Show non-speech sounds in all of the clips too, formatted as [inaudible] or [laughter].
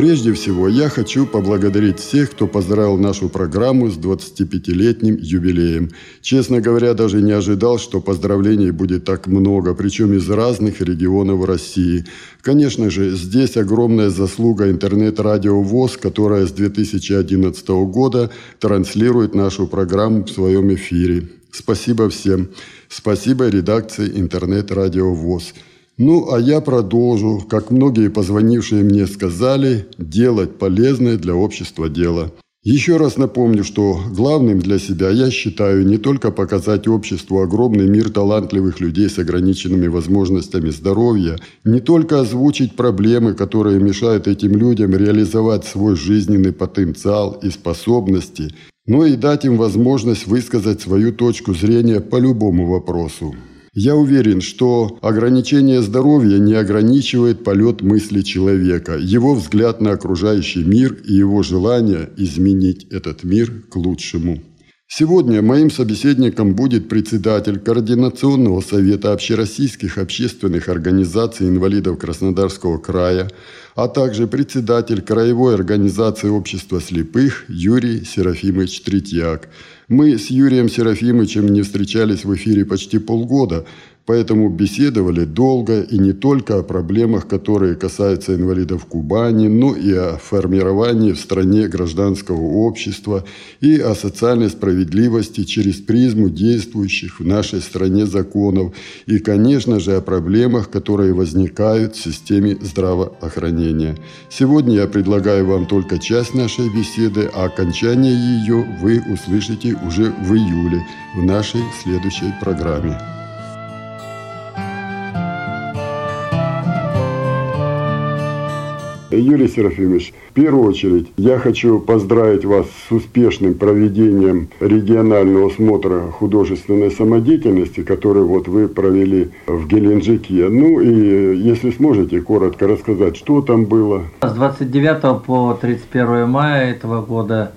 Прежде всего, я хочу поблагодарить всех, кто поздравил нашу программу с 25-летним юбилеем. Честно говоря, даже не ожидал, что поздравлений будет так много, причем из разных регионов России. Конечно же, здесь огромная заслуга интернет-радио ВОЗ, которая с 2011 года транслирует нашу программу в своем эфире. Спасибо всем. Спасибо редакции интернет-радио ВОЗ. Ну, а я продолжу, как многие позвонившие мне сказали, делать полезное для общества дело. Еще раз напомню, что главным для себя я считаю не только показать обществу огромный мир талантливых людей с ограниченными возможностями здоровья, не только озвучить проблемы, которые мешают этим людям реализовать свой жизненный потенциал и способности, но и дать им возможность высказать свою точку зрения по любому вопросу. Я уверен, что ограничение здоровья не ограничивает полет мысли человека, его взгляд на окружающий мир и его желание изменить этот мир к лучшему. Сегодня моим собеседником будет председатель Координационного совета общероссийских общественных организаций инвалидов Краснодарского края, а также председатель Краевой организации общества слепых Юрий Серафимович Третьяк. Мы с Юрием Серафимовичем не встречались в эфире почти полгода, Поэтому беседовали долго и не только о проблемах, которые касаются инвалидов Кубани, но и о формировании в стране гражданского общества и о социальной справедливости через призму действующих в нашей стране законов и, конечно же, о проблемах, которые возникают в системе здравоохранения. Сегодня я предлагаю вам только часть нашей беседы, а окончание ее вы услышите уже в июле в нашей следующей программе. Юрий Серафимович, в первую очередь я хочу поздравить вас с успешным проведением регионального смотра художественной самодеятельности, который вот вы провели в Геленджике. Ну и если сможете коротко рассказать, что там было. С 29 по 31 мая этого года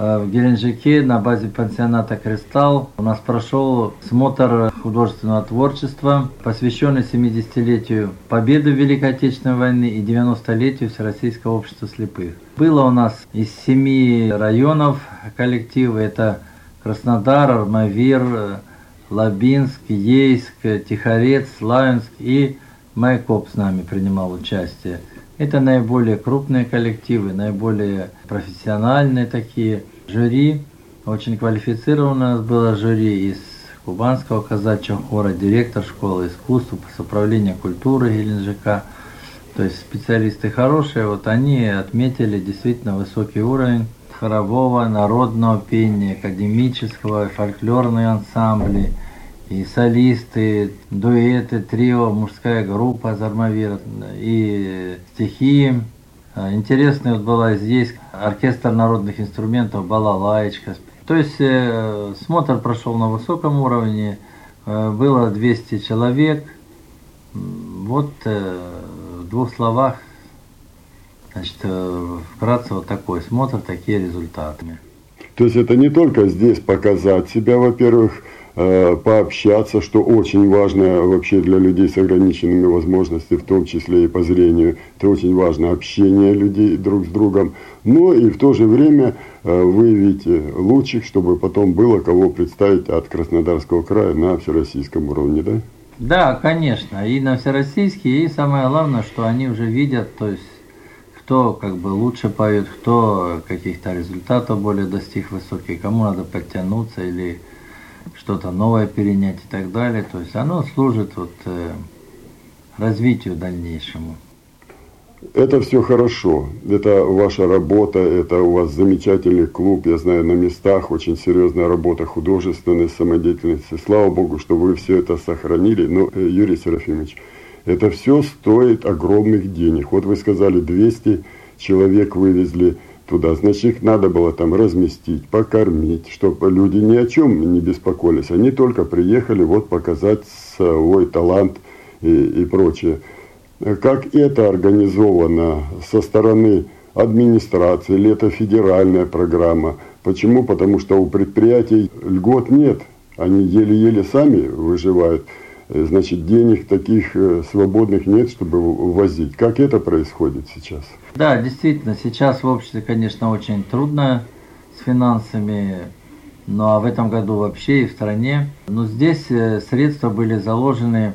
в Геленджике на базе пансионата «Кристалл» у нас прошел смотр художественного творчества, посвященный 70-летию Победы в Великой Отечественной войны и 90-летию Всероссийского общества слепых. Было у нас из семи районов коллективы, это Краснодар, Армавир, Лабинск, Ейск, Тихорец, Славянск и Майкоп с нами принимал участие. Это наиболее крупные коллективы, наиболее профессиональные такие. Жюри, очень квалифицированное было жюри из Кубанского казачьего хора, директор школы искусств, управления культуры Геленджика. То есть специалисты хорошие, вот они отметили действительно высокий уровень хорового, народного пения, академического, фольклорные ансамбли – и солисты, дуэты, трио, мужская группа Зармавир и стихи. А, интересная вот была здесь оркестр народных инструментов «Балалаечка». То есть э, смотр прошел на высоком уровне, э, было 200 человек. Вот э, в двух словах, значит, вкратце вот такой смотр, такие результаты. То есть это не только здесь показать себя, во-первых, Э, пообщаться, что очень важно вообще для людей с ограниченными возможностями, в том числе и по зрению. Это очень важно, общение людей друг с другом. Но и в то же время э, выявить лучших, чтобы потом было кого представить от Краснодарского края на всероссийском уровне, да? Да, конечно, и на всероссийский, и самое главное, что они уже видят, то есть кто как бы лучше поет, кто каких-то результатов более достиг высоких, кому надо подтянуться или что-то новое перенять и так далее. То есть оно служит вот э, развитию дальнейшему. Это все хорошо. Это ваша работа, это у вас замечательный клуб, я знаю, на местах очень серьезная работа художественной самодеятельности. Слава Богу, что вы все это сохранили. Но, э, Юрий Серафимович, это все стоит огромных денег. Вот вы сказали 200 человек вывезли туда. Значит, их надо было там разместить, покормить, чтобы люди ни о чем не беспокоились. Они только приехали вот показать свой талант и, и прочее. Как это организовано со стороны администрации, или это федеральная программа? Почему? Потому что у предприятий льгот нет. Они еле-еле сами выживают. Значит, денег таких э, свободных нет, чтобы возить. Как это происходит сейчас? Да, действительно, сейчас в обществе, конечно, очень трудно с финансами, ну а в этом году вообще и в стране. Но здесь э, средства были заложены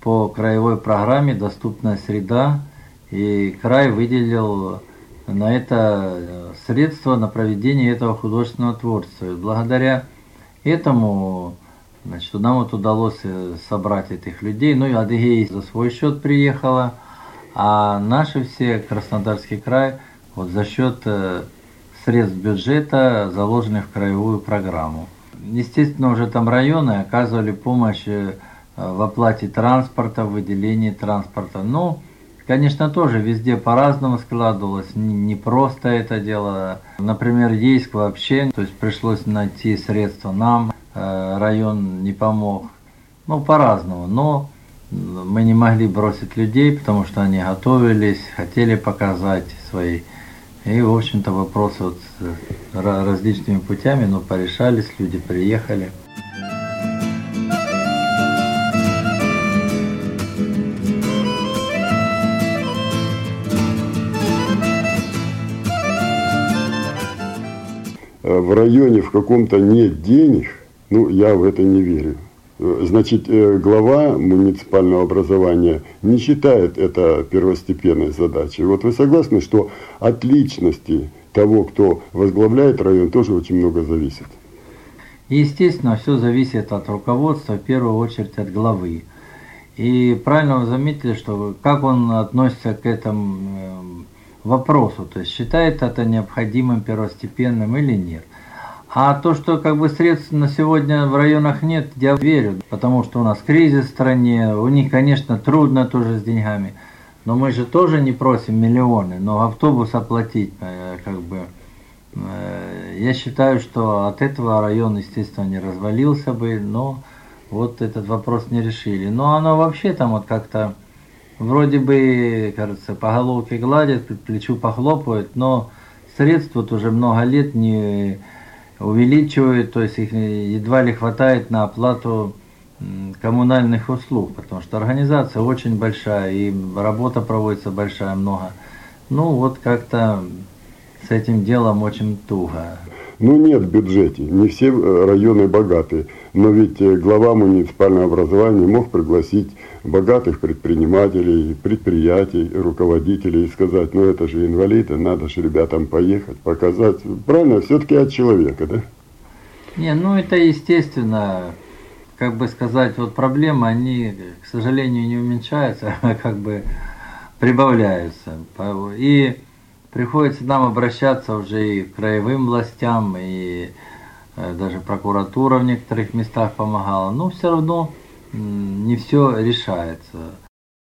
по краевой программе «Доступная среда», и край выделил на это э, средства на проведение этого художественного творчества. И благодаря этому значит, нам вот удалось э, собрать этих людей. Ну и Адыгея за свой счет приехала – а наши все, Краснодарский край, вот за счет э, средств бюджета, заложенных в краевую программу. Естественно, уже там районы оказывали помощь э, в оплате транспорта, в выделении транспорта. Ну, конечно, тоже везде по-разному складывалось, не просто это дело. Например, Ейск вообще, то есть пришлось найти средства нам, район не помог. Ну, по-разному, но мы не могли бросить людей, потому что они готовились, хотели показать свои. И, в общем-то, вопросы вот различными путями, но порешались, люди приехали. В районе в каком-то нет денег, ну, я в это не верю. Значит, э, глава муниципального образования не считает это первостепенной задачей. Вот вы согласны, что от личности того, кто возглавляет район, тоже очень много зависит? Естественно, все зависит от руководства, в первую очередь от главы. И правильно вы заметили, что как он относится к этому э, вопросу, то есть считает это необходимым первостепенным или нет. А то, что как бы средств на сегодня в районах нет, я верю, потому что у нас кризис в стране, у них, конечно, трудно тоже с деньгами. Но мы же тоже не просим миллионы, но автобус оплатить, э, как бы, э, я считаю, что от этого район, естественно, не развалился бы, но вот этот вопрос не решили. Но оно вообще там вот как-то вроде бы, кажется, по головке гладят, плечу похлопают, но средств вот уже много лет не увеличивают, то есть их едва ли хватает на оплату коммунальных услуг, потому что организация очень большая и работа проводится большая, много. Ну вот как-то с этим делом очень туго. Ну нет в бюджете, не все э, районы богатые, но ведь э, глава муниципального образования мог пригласить богатых предпринимателей, предприятий, руководителей и сказать, ну это же инвалиды, надо же ребятам поехать, показать. Правильно, все-таки от человека, да? Не, ну это естественно, как бы сказать, вот проблемы, они, к сожалению, не уменьшаются, [laughs] а как бы прибавляются. И приходится нам обращаться уже и к краевым властям, и даже прокуратура в некоторых местах помогала. Но все равно не все решается.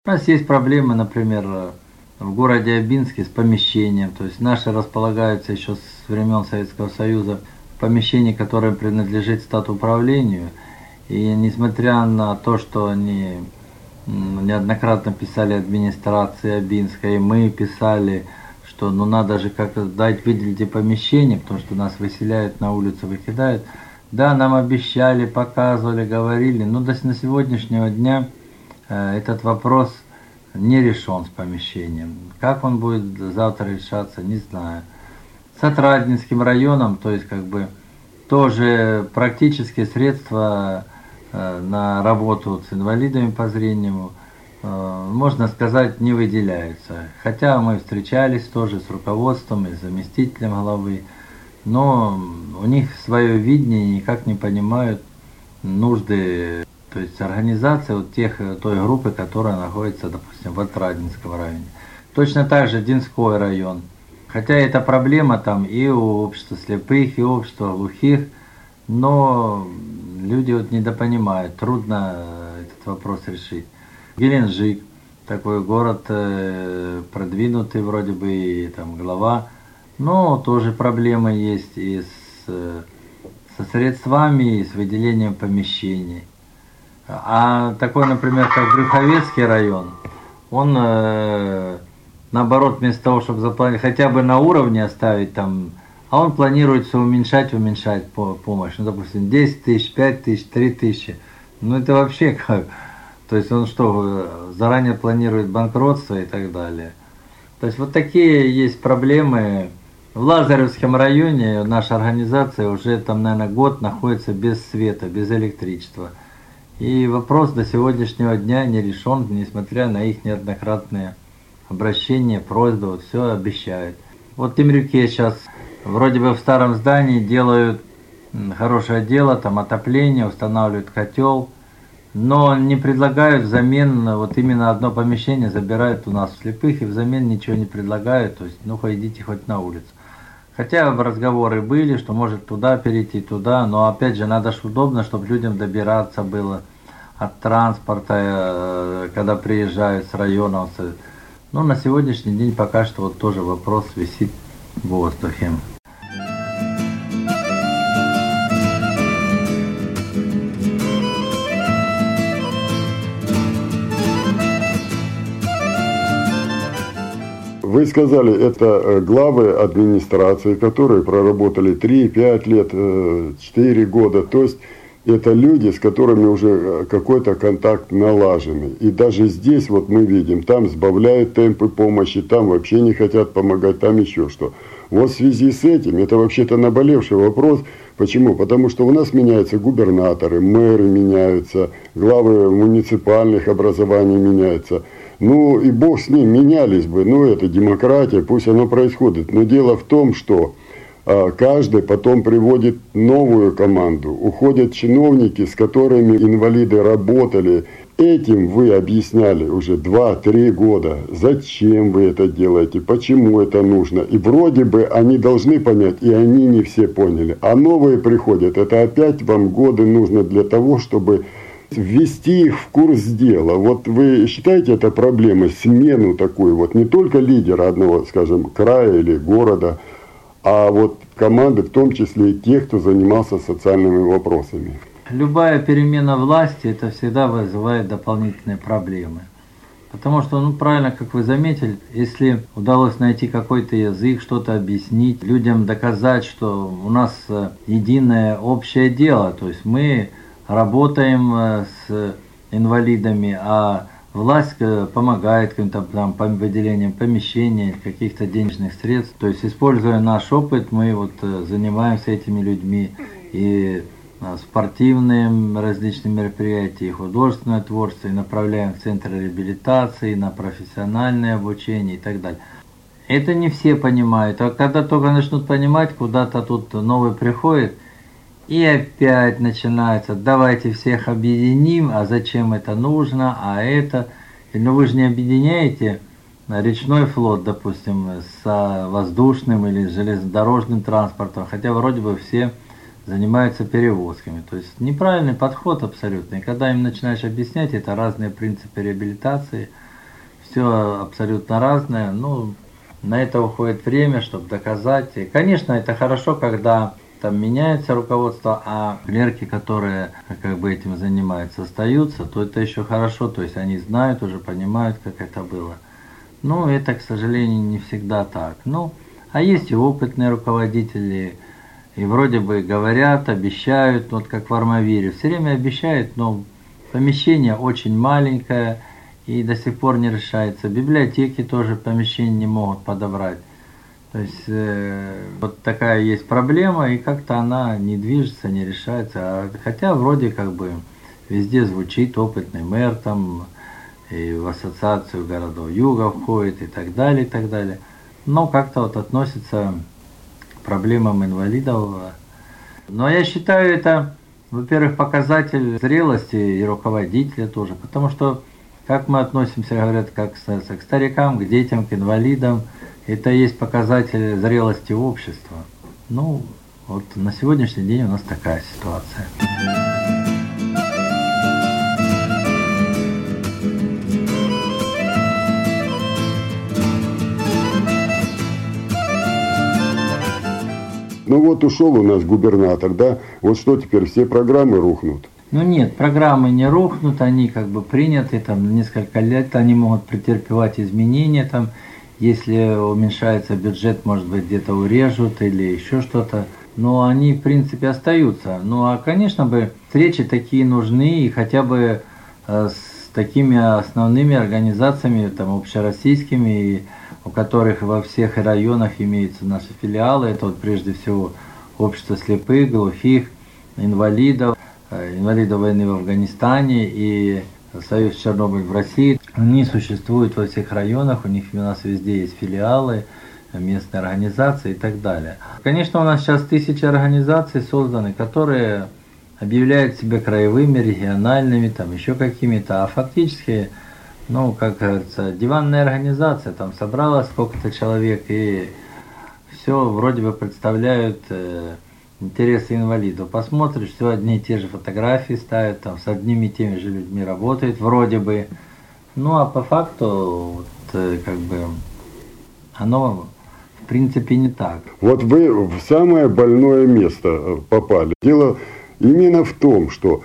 У нас есть проблемы, например, в городе Абинске с помещением. То есть наши располагаются еще с времен Советского Союза в помещении, которое принадлежит статуправлению. И несмотря на то, что они неоднократно писали администрации Абинска, и мы писали, что ну надо же как-то дать выделить помещение, потому что нас выселяют на улицу, выкидают – да, нам обещали, показывали, говорили, но до на сегодняшнего дня э, этот вопрос не решен с помещением. Как он будет завтра решаться, не знаю. С Отраднинским районом, то есть как бы тоже практически средства э, на работу с инвалидами по зрению, можно сказать, не выделяются. Хотя мы встречались тоже с руководством и заместителем главы но у них свое видение никак не понимают нужды, то есть организации вот тех, той группы, которая находится, допустим, в Отрадинском районе. Точно так же Динской район. Хотя это проблема там и у общества слепых, и у общества глухих, но люди вот недопонимают, трудно этот вопрос решить. Геленджик. такой город э, продвинутый вроде бы, и там глава. Но тоже проблемы есть и с, э, со средствами, и с выделением помещений. А такой, например, как Брюховецкий район, он э, наоборот, вместо того, чтобы запланировать, хотя бы на уровне оставить там, а он планирует все уменьшать, уменьшать помощь. Ну, допустим, 10 тысяч, 5 тысяч, 3 тысячи. Ну, это вообще как? То есть он что, заранее планирует банкротство и так далее. То есть вот такие есть проблемы. В Лазаревском районе наша организация уже там, наверное, год находится без света, без электричества. И вопрос до сегодняшнего дня не решен, несмотря на их неоднократные обращения, просьбы, вот все обещают. Вот в Темрюке сейчас вроде бы в старом здании делают хорошее дело, там отопление, устанавливают котел, но не предлагают взамен, вот именно одно помещение забирают у нас в слепых и взамен ничего не предлагают, то есть ну идите хоть на улицу. Хотя разговоры были, что может туда перейти, туда, но опять же надо же удобно, чтобы людям добираться было от транспорта, э, когда приезжают с районов. Но на сегодняшний день пока что вот тоже вопрос висит в воздухе. Вы сказали, это э, главы администрации, которые проработали 3-5 лет, 4 э, года. То есть это люди, с которыми уже э, какой-то контакт налаженный. И даже здесь вот мы видим, там сбавляют темпы помощи, там вообще не хотят помогать, там еще что. Вот в связи с этим, это вообще-то наболевший вопрос. Почему? Потому что у нас меняются губернаторы, мэры меняются, главы муниципальных образований меняются – ну и бог с ним, менялись бы. Ну это демократия, пусть оно происходит. Но дело в том, что а, каждый потом приводит новую команду. Уходят чиновники, с которыми инвалиды работали. Этим вы объясняли уже 2-3 года, зачем вы это делаете, почему это нужно. И вроде бы они должны понять, и они не все поняли. А новые приходят, это опять вам годы нужно для того, чтобы ввести их в курс дела. Вот вы считаете это проблемой, смену такую, вот не только лидера одного, скажем, края или города, а вот команды, в том числе и тех, кто занимался социальными вопросами? Любая перемена власти, это всегда вызывает дополнительные проблемы. Потому что, ну правильно, как вы заметили, если удалось найти какой-то язык, что-то объяснить, людям доказать, что у нас э, единое общее дело, то есть мы работаем э, с инвалидами, а власть э, помогает каким-то там по выделением помещений, каких-то денежных средств. То есть, используя наш опыт, мы вот э, занимаемся этими людьми и спортивные различные мероприятия, и художественное творчество, и направляем в центры реабилитации, на профессиональное обучение и так далее. Это не все понимают, а когда только начнут понимать, куда-то тут новый приходит – и опять начинается, давайте всех объединим, а зачем это нужно, а это... Ну вы же не объединяете речной флот, допустим, с воздушным или железнодорожным транспортом, хотя вроде бы все занимаются перевозками. То есть неправильный подход абсолютно. И когда им начинаешь объяснять, это разные принципы реабилитации, все абсолютно разное. Ну, на это уходит время, чтобы доказать. И, конечно, это хорошо, когда там меняется руководство, а клерки, которые как бы этим занимаются, остаются, то это еще хорошо, то есть они знают, уже понимают, как это было. Но это, к сожалению, не всегда так. Ну, а есть и опытные руководители, и вроде бы говорят, обещают, вот как в Армавире, все время обещают, но помещение очень маленькое и до сих пор не решается. Библиотеки тоже помещение не могут подобрать. То есть э, вот такая есть проблема, и как-то она не движется, не решается. А, хотя вроде как бы везде звучит опытный мэр, там и в ассоциацию городов Юга входит и так далее, и так далее. Но как-то вот относится к проблемам инвалидов. Но я считаю это, во-первых, показатель зрелости и руководителя тоже, потому что как мы относимся, говорят, как к старикам, к детям, к инвалидам – это есть показатель зрелости общества. Ну, вот на сегодняшний день у нас такая ситуация. Ну вот ушел у нас губернатор, да? Вот что теперь, все программы рухнут? Ну нет, программы не рухнут, они как бы приняты, там несколько лет они могут претерпевать изменения, там если уменьшается бюджет, может быть, где-то урежут или еще что-то. Но они, в принципе, остаются. Ну а, конечно бы, встречи такие нужны, и хотя бы э, с такими основными организациями, там, общероссийскими, у которых во всех районах имеются наши филиалы. Это вот прежде всего общество слепых, глухих, инвалидов, э, инвалидов войны в Афганистане и Союз Чернобыль в России. Они существуют во всех районах, у них у нас везде есть филиалы, местные организации и так далее. Конечно, у нас сейчас тысячи организаций созданы, которые объявляют себя краевыми, региональными, там еще какими-то, а фактически, ну, как говорится, диванная организация, там собралась сколько-то человек и все вроде бы представляют э, интересы инвалидов. Посмотришь, все одни и те же фотографии ставят, там с одними и теми же людьми работают, вроде бы. Ну, а по факту, вот, э, как бы, оно в принципе не так. Вот вы в самое больное место э, попали. Дело именно в том, что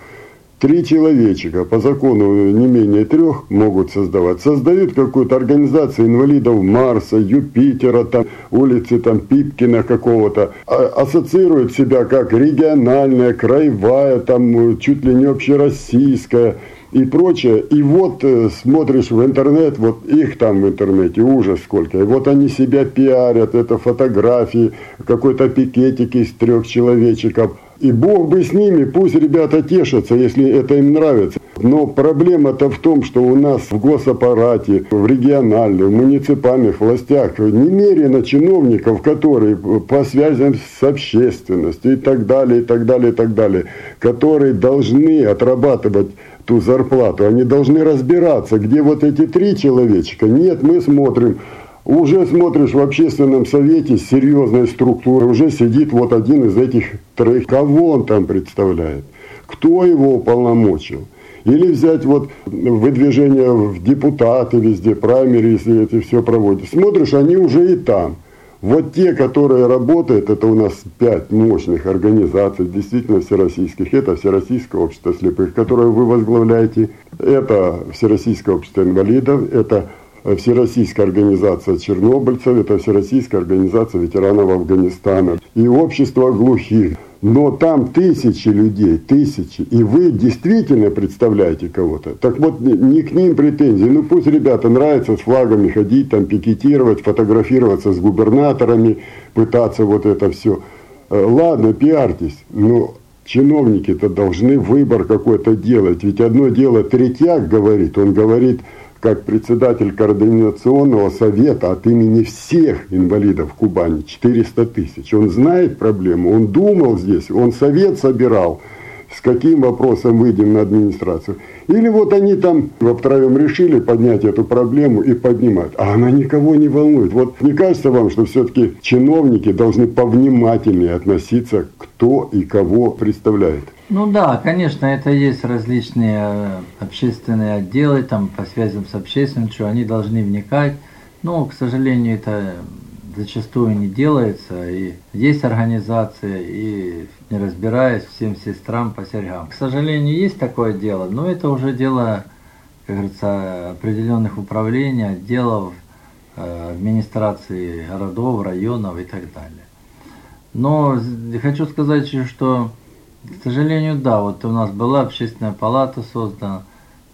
три человечка, по закону не менее трех, могут создавать. Создают какую-то организацию инвалидов Марса, Юпитера, там, улицы там, Пипкина какого-то. А, ассоциируют себя как региональная, краевая, там, чуть ли не общероссийская и прочее. И вот э, смотришь в интернет, вот их там в интернете ужас сколько. И вот они себя пиарят, это фотографии, какой-то пикетик из трех человечков – и Бог бы с ними, пусть ребята тешатся, если это им нравится. Но проблема-то в том, что у нас в госаппарате, в региональных, в муниципальных властях немерено чиновников, которые по связям с общественностью и так далее, и так далее, и так далее, которые должны отрабатывать ту зарплату. Они должны разбираться, где вот эти три человечка. Нет, мы смотрим, уже смотришь в общественном совете серьезной структуры, уже сидит вот один из этих троих. Кого он там представляет? Кто его уполномочил? Или взять вот выдвижение в депутаты везде, праймерис, и эти все проводят. Смотришь, они уже и там. Вот те, которые работают, это у нас пять мощных организаций, действительно всероссийских. Это Всероссийское общество слепых, которое вы возглавляете. Это Всероссийское общество инвалидов. Это Всероссийская организация чернобыльцев, это Всероссийская организация ветеранов Афганистана и общество глухих. Но там тысячи людей, тысячи, и вы действительно представляете кого-то. Так вот, не к ним претензии. Ну пусть ребята нравится с флагами ходить, там пикетировать, фотографироваться с губернаторами, пытаться вот это все. Э, ладно, пиарьтесь, но чиновники-то должны выбор какой-то делать. Ведь одно дело третьяк говорит, он говорит – как председатель координационного совета от имени всех инвалидов Кубани, 400 тысяч. Он знает проблему, он думал здесь, он совет собирал, с каким вопросом выйдем на администрацию. Или вот они там втроем решили поднять эту проблему и поднимать, а она никого не волнует. Вот не кажется вам, что все-таки чиновники должны повнимательнее относиться, кто и кого представляет? Ну да, конечно, это есть различные э, общественные отделы, там по связям с общественностью, они должны вникать. Но, к сожалению, это зачастую не делается. И есть организации, и не разбираясь всем сестрам по серьгам. К сожалению, есть такое дело, но это уже дело, как говорится, определенных управлений, отделов, э, администрации городов, районов и так далее. Но хочу сказать, что к сожалению, да, вот у нас была общественная палата создана,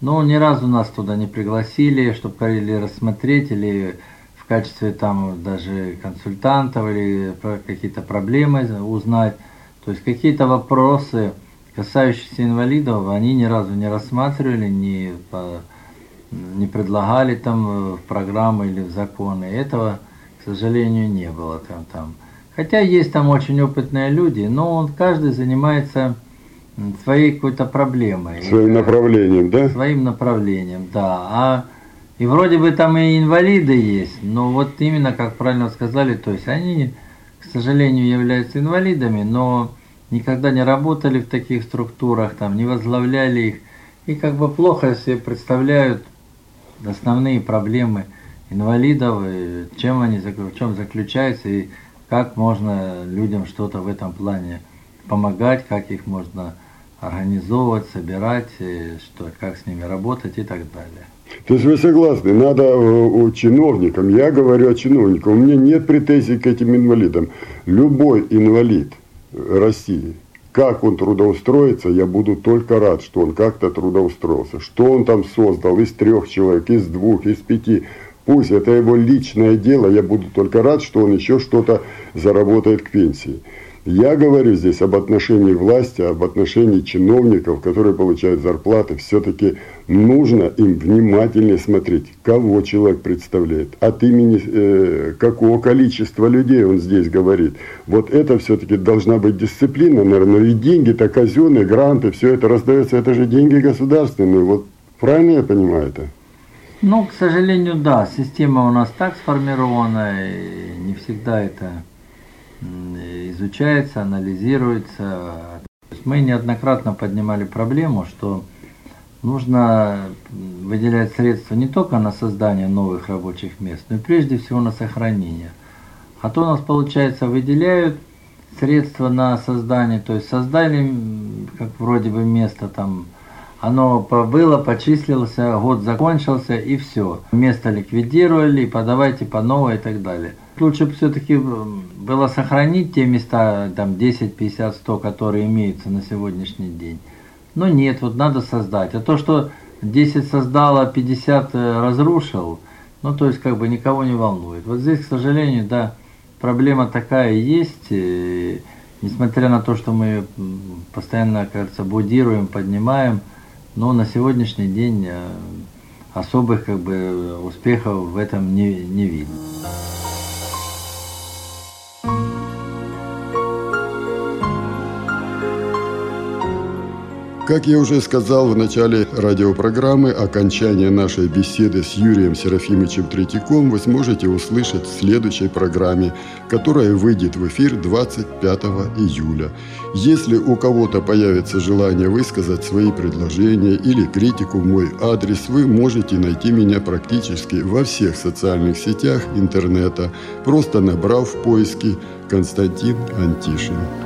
но ни разу нас туда не пригласили, чтобы или рассмотреть, или в качестве там даже консультантов, или какие-то проблемы узнать. То есть какие-то вопросы, касающиеся инвалидов, они ни разу не рассматривали, не, не предлагали там в программы или в законы. Этого, к сожалению, не было там. там. Хотя есть там очень опытные люди, но он каждый занимается своей какой-то проблемой. Своим направлением, да? Своим направлением, да. А и вроде бы там и инвалиды есть, но вот именно, как правильно сказали, то есть они, к сожалению, являются инвалидами, но никогда не работали в таких структурах, там, не возглавляли их, и как бы плохо себе представляют основные проблемы инвалидов, чем они, в чем заключаются, и как можно людям что-то в этом плане помогать, как их можно организовывать, собирать, что, как с ними работать и так далее. То есть вы согласны, надо у чиновникам, я говорю о чиновниках, у меня нет претензий к этим инвалидам. Любой инвалид России, как он трудоустроится, я буду только рад, что он как-то трудоустроился. Что он там создал из трех человек, из двух, из пяти. Пусть это его личное дело, я буду только рад, что он еще что-то заработает к пенсии. Я говорю здесь об отношении власти, об отношении чиновников, которые получают зарплаты. Все-таки нужно им внимательнее смотреть, кого человек представляет, от имени э, какого количества людей он здесь говорит. Вот это все-таки должна быть дисциплина, наверное. И деньги-то казенные, гранты, все это раздается, это же деньги государственные. Вот правильно я понимаю это? Ну, к сожалению, да, система у нас так сформирована, и не всегда это изучается, анализируется. Мы неоднократно поднимали проблему, что нужно выделять средства не только на создание новых рабочих мест, но и прежде всего на сохранение. А то у нас, получается, выделяют средства на создание, то есть создали, как вроде бы, место там, оно было, почислилось, год закончился и все. Место ликвидировали, подавайте по новой и так далее лучше бы все-таки было сохранить те места, там 10, 50, 100, которые имеются на сегодняшний день. Но нет, вот надо создать. А то, что 10 создало, 50 э, разрушил, ну то есть как бы никого не волнует. Вот здесь, к сожалению, да, проблема такая есть. И, несмотря на то, что мы постоянно, кажется, будируем, поднимаем, но на сегодняшний день э, особых как бы успехов в этом не, не видно. Как я уже сказал в начале радиопрограммы, окончание нашей беседы с Юрием Серафимовичем Третьяком вы сможете услышать в следующей программе, которая выйдет в эфир 25 июля. Если у кого-то появится желание высказать свои предложения или критику в мой адрес, вы можете найти меня практически во всех социальных сетях интернета, просто набрав в поиске Константин Антишин.